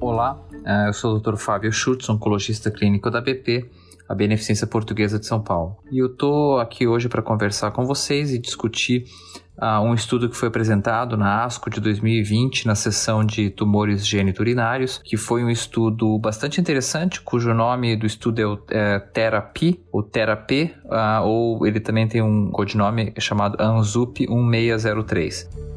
Olá, é, eu sou o Dr. Fábio Schutz, oncologista clínico da BP, a Beneficência Portuguesa de São Paulo. E eu estou aqui hoje para conversar com vocês e discutir uh, um estudo que foi apresentado na ASCO de 2020, na sessão de tumores geniturinários, que foi um estudo bastante interessante, cujo nome do estudo é o é, Therapy, ou Therapy, uh, ou ele também tem um codinome chamado ANZUP 1603.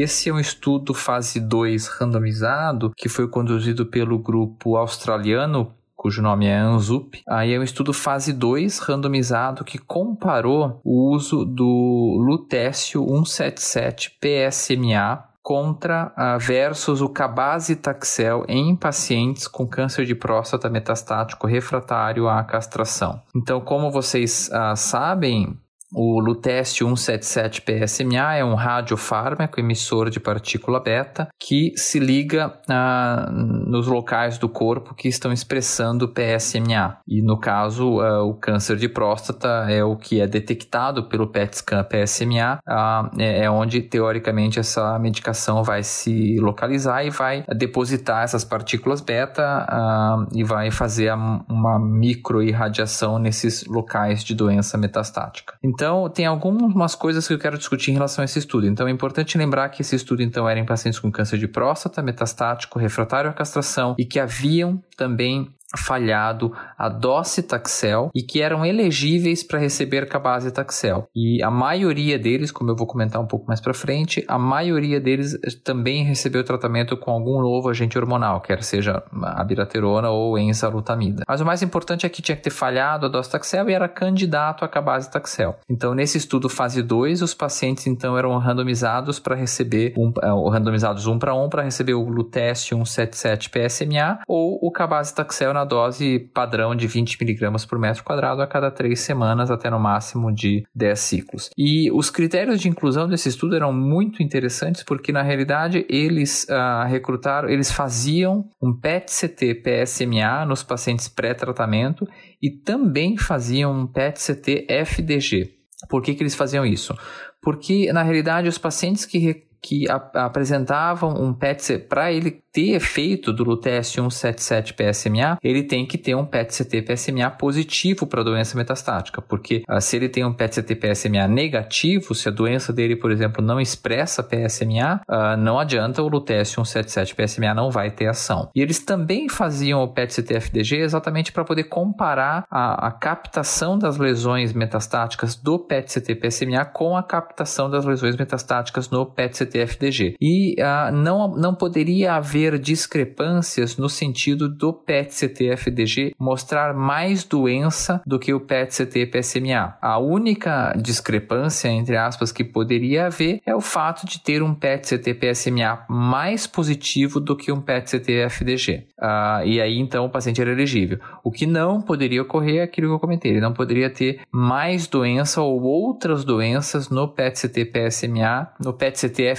Esse é um estudo fase 2 randomizado que foi conduzido pelo grupo australiano cujo nome é ANZUP. Aí é um estudo fase 2 randomizado que comparou o uso do lutécio 177 PSMA contra versus o cabazitaxel em pacientes com câncer de próstata metastático refratário à castração. Então, como vocês uh, sabem, o lutécio 177 PSMA é um radiofármaco emissor de partícula beta que se liga ah, nos locais do corpo que estão expressando PSMA. E no caso, ah, o câncer de próstata é o que é detectado pelo PET scan PSMA, ah, é, é onde teoricamente essa medicação vai se localizar e vai depositar essas partículas beta ah, e vai fazer uma microirradiação nesses locais de doença metastática. Então, tem algumas coisas que eu quero discutir em relação a esse estudo. Então, é importante lembrar que esse estudo então era em pacientes com câncer de próstata, metastático, refratário à castração e que haviam também falhado a docetaxel e que eram elegíveis para receber cabazitaxel. E a maioria deles, como eu vou comentar um pouco mais para frente, a maioria deles também recebeu tratamento com algum novo agente hormonal, quer seja a biraterona ou enzalutamida. Mas o mais importante é que tinha que ter falhado a docetaxel e era candidato a cabazitaxel. Então, nesse estudo fase 2, os pacientes então eram randomizados para receber um, uh, randomizados um para um para receber o lutécio 177 PSMA ou o cabazitaxel na dose padrão de 20 miligramas por metro quadrado a cada três semanas, até no máximo de 10 ciclos. E os critérios de inclusão desse estudo eram muito interessantes porque, na realidade, eles uh, recrutaram, eles faziam um PET-CT PSMA nos pacientes pré-tratamento e também faziam um PET-CT FDG. Por que, que eles faziam isso? Porque, na realidade, os pacientes que, que apresentavam um PET para ele ter efeito do lutécio 177 PSMA, ele tem que ter um PET-CT PSMA positivo para a doença metastática, porque uh, se ele tem um PET-CT PSMA negativo, se a doença dele, por exemplo, não expressa PSMA, ah, não adianta o lutécio 177 PSMA não vai ter ação. E eles também faziam o PET-CT FDG exatamente para poder comparar a, a, captação das lesões metastáticas do PET-CT PSMA com a captação das lesões metastáticas no PET-CT FDG. E uh, não, não poderia haver discrepâncias no sentido do PET-CT-FDG mostrar mais doença do que o PET-CT-PSMA. A única discrepância, entre aspas, que poderia haver é o fato de ter um PET-CT-PSMA mais positivo do que um PET-CT-FDG. Ah, e aí, então, o paciente era elegível. O que não poderia ocorrer é aquilo que eu comentei. Ele não poderia ter mais doença ou outras doenças no PET-CT-PSMA, no PET-CT-FDG,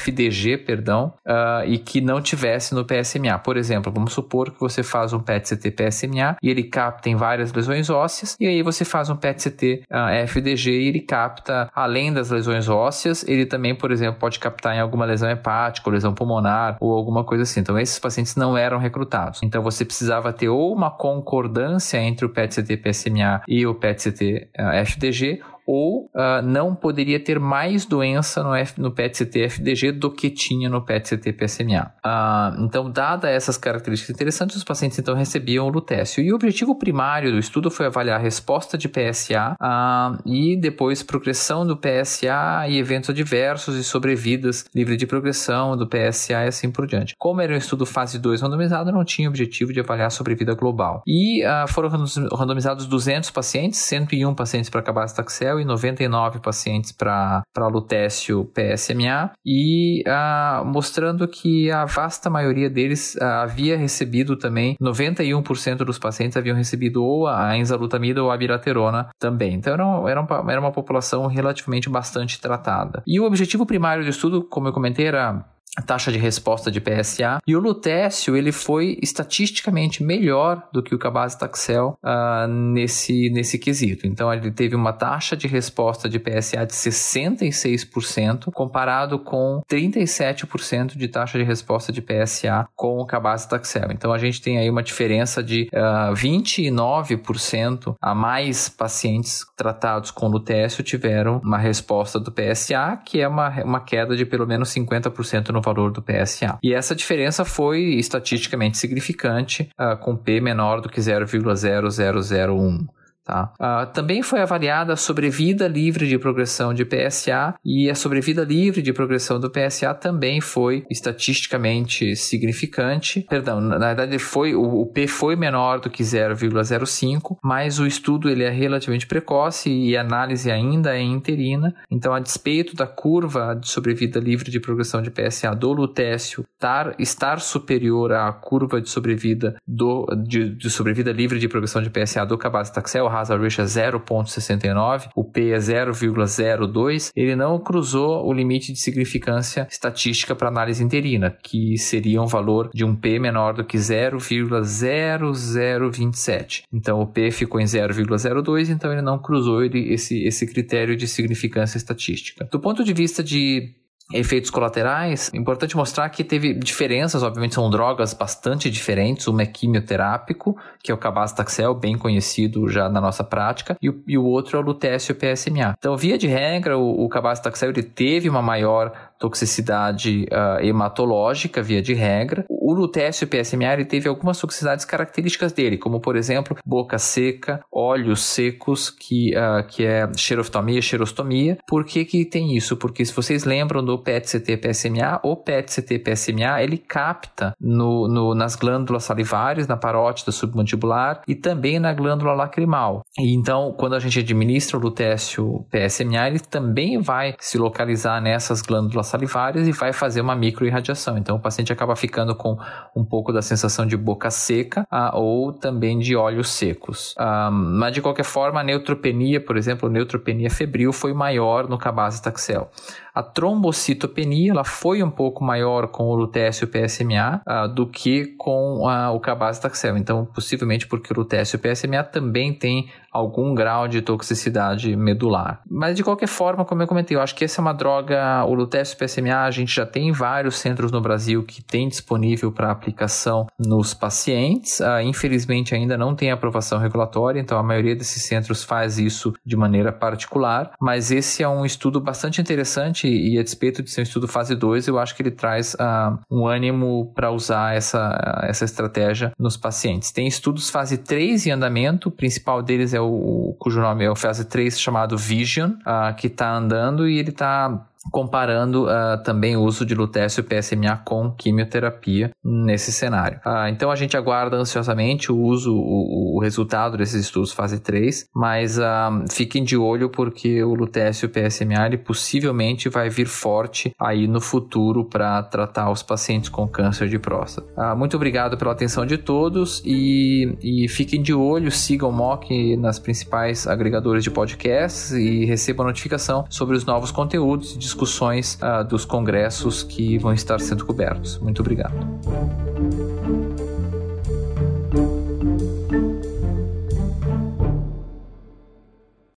perdão, uh, e que não tivesse no PSMA. Por exemplo, vamos supor que você faz um PET-CT PSMA e ele capta em várias lesões ósseas, e aí você faz um PET-CT uh, ah, FDG e ele capta, além das lesões ósseas, ele também, por exemplo, pode captar em alguma lesão hepática, ou lesão pulmonar, ou alguma coisa assim. Então, esses pacientes não eram recrutados. Então, você precisava ter ou uma concordância entre o PET-CT PSMA e o PET-CT ah, FDG, ou uh, não poderia ter mais doença no, F, no PET-CT-FDG do que tinha no PET-CT-PSMA. Uh, ah, então, dada essas características interessantes, os pacientes então recebiam o lutécio. E o objetivo primário do estudo foi avaliar a resposta de PSA uh, ah, e depois progressão do PSA e eventos adversos e sobrevidas livre de progressão do PSA e assim por diante. Como era um estudo fase 2 randomizado, não tinha objetivo de avaliar a sobrevida global. E foram randomizados 200 pacientes, 101 pacientes para cabazitaxel e 99 pacientes para lutécio PSMA, e ah, mostrando que a vasta maioria deles ah, havia recebido também, 91% dos pacientes haviam recebido ou a enzalutamida ou a biraterona também. Então era, era, uma, era uma população relativamente bastante tratada. E o objetivo primário do estudo, como eu comentei, era taxa de resposta de PSA. E o lutécio, ele foi estatisticamente melhor do que o cabazitaxel uh, nesse, nesse quesito. Então, ele teve uma taxa de resposta de PSA de 66%, comparado com 37% de taxa de resposta de PSA com o cabazitaxel. Então, a gente tem aí uma diferença de uh, ah, 29% a mais pacientes tratados com lutécio tiveram uma resposta do PSA, que é uma, uma queda de pelo menos 50% no valor do PSA. E essa diferença foi estatisticamente significante, uh, com P menor do que 0,0001. Tá? Uh, também foi avaliada a sobrevida livre de progressão de PSA e a sobrevida livre de progressão do PSA também foi estatisticamente significante. Perdão, na verdade foi o, o P foi menor do que 0,05, mas o estudo ele é relativamente precoce e a análise ainda é interina. Então, a despeito da curva de sobrevida livre de progressão de PSA do lutécio estar, estar superior à curva de sobrevida do, de, de sobrevida livre de progressão de PSA do cabazitaxel, hazard ratio é 0.69, o P é 0,02, ele não cruzou o limite de significância estatística para análise interina, que seria um valor de um P menor do que 0,0027. Então o P ficou em 0,02, então ele não cruzou esse, esse critério de significância estatística. Do ponto de vista de efeitos colaterais, importante mostrar que teve diferenças, obviamente são drogas bastante diferentes, uma é quimioterápico, que é o cabazitaxel, bem conhecido já na nossa prática, e o, e o outro é o lutécio PSMA. Então, via de regra, o, o cabazitaxel ele teve uma maior toxicidade uh, hematológica, via de regra. O lutécio PSMA ele teve algumas toxicidades características dele, como por exemplo, boca seca, olhos secos, que, uh, que é xeroftomia, xerostomia. Por que, que tem isso? Porque se vocês lembram do PET-CT PSMA, o PET-CT PSMA ele capta no, no, nas glândulas salivares, na parótida submandibular e também na glândula lacrimal. E então, quando a gente administra o lutécio PSMA, ele também vai se localizar nessas glândulas salivares e vai fazer uma microirradiação. Então, o paciente acaba ficando com um pouco da sensação de boca seca ah, ou também de olhos secos. Ah, mas, de qualquer forma, a neutropenia, por exemplo, neutropenia febril foi maior no cabazitaxel. A trombocitopenia ela foi um pouco maior com o lutécio PSMA uh, do que com uh, o cabazitaxel. Então, possivelmente porque o lutécio PSMA também tem algum grau de toxicidade medular. Mas de qualquer forma, como eu comentei, eu acho que essa é uma droga, o lutécio PSMA, a gente já tem vários centros no Brasil que tem disponível para aplicação nos pacientes. Uh, infelizmente ainda não tem aprovação regulatória, então a maioria desses centros faz isso de maneira particular, mas esse é um estudo bastante interessante e a despeito de ser um estudo fase 2, eu acho que ele traz uh, um ânimo para usar essa, essa estratégia nos pacientes. Tem estudos fase 3 em andamento, o principal deles é o, cujo nome é o fase 3 chamado Vision, uh, que está andando e ele está comparando uh, também o uso de lutécio PSMA com quimioterapia nesse cenário. Uh, então a gente aguarda ansiosamente o uso, o, o resultado desses estudos fase 3, mas uh, fiquem de olho porque o lutécio PSMA ele possivelmente vai vir forte aí no futuro para tratar os pacientes com câncer de próstata. muito obrigado pela atenção de todos e, e fiquem de olho, sigam o MOC nas principais agregadores de podcasts e recebam notificação sobre os novos conteúdos discussões uh, dos congressos que vão estar sendo cobertos. Muito obrigado.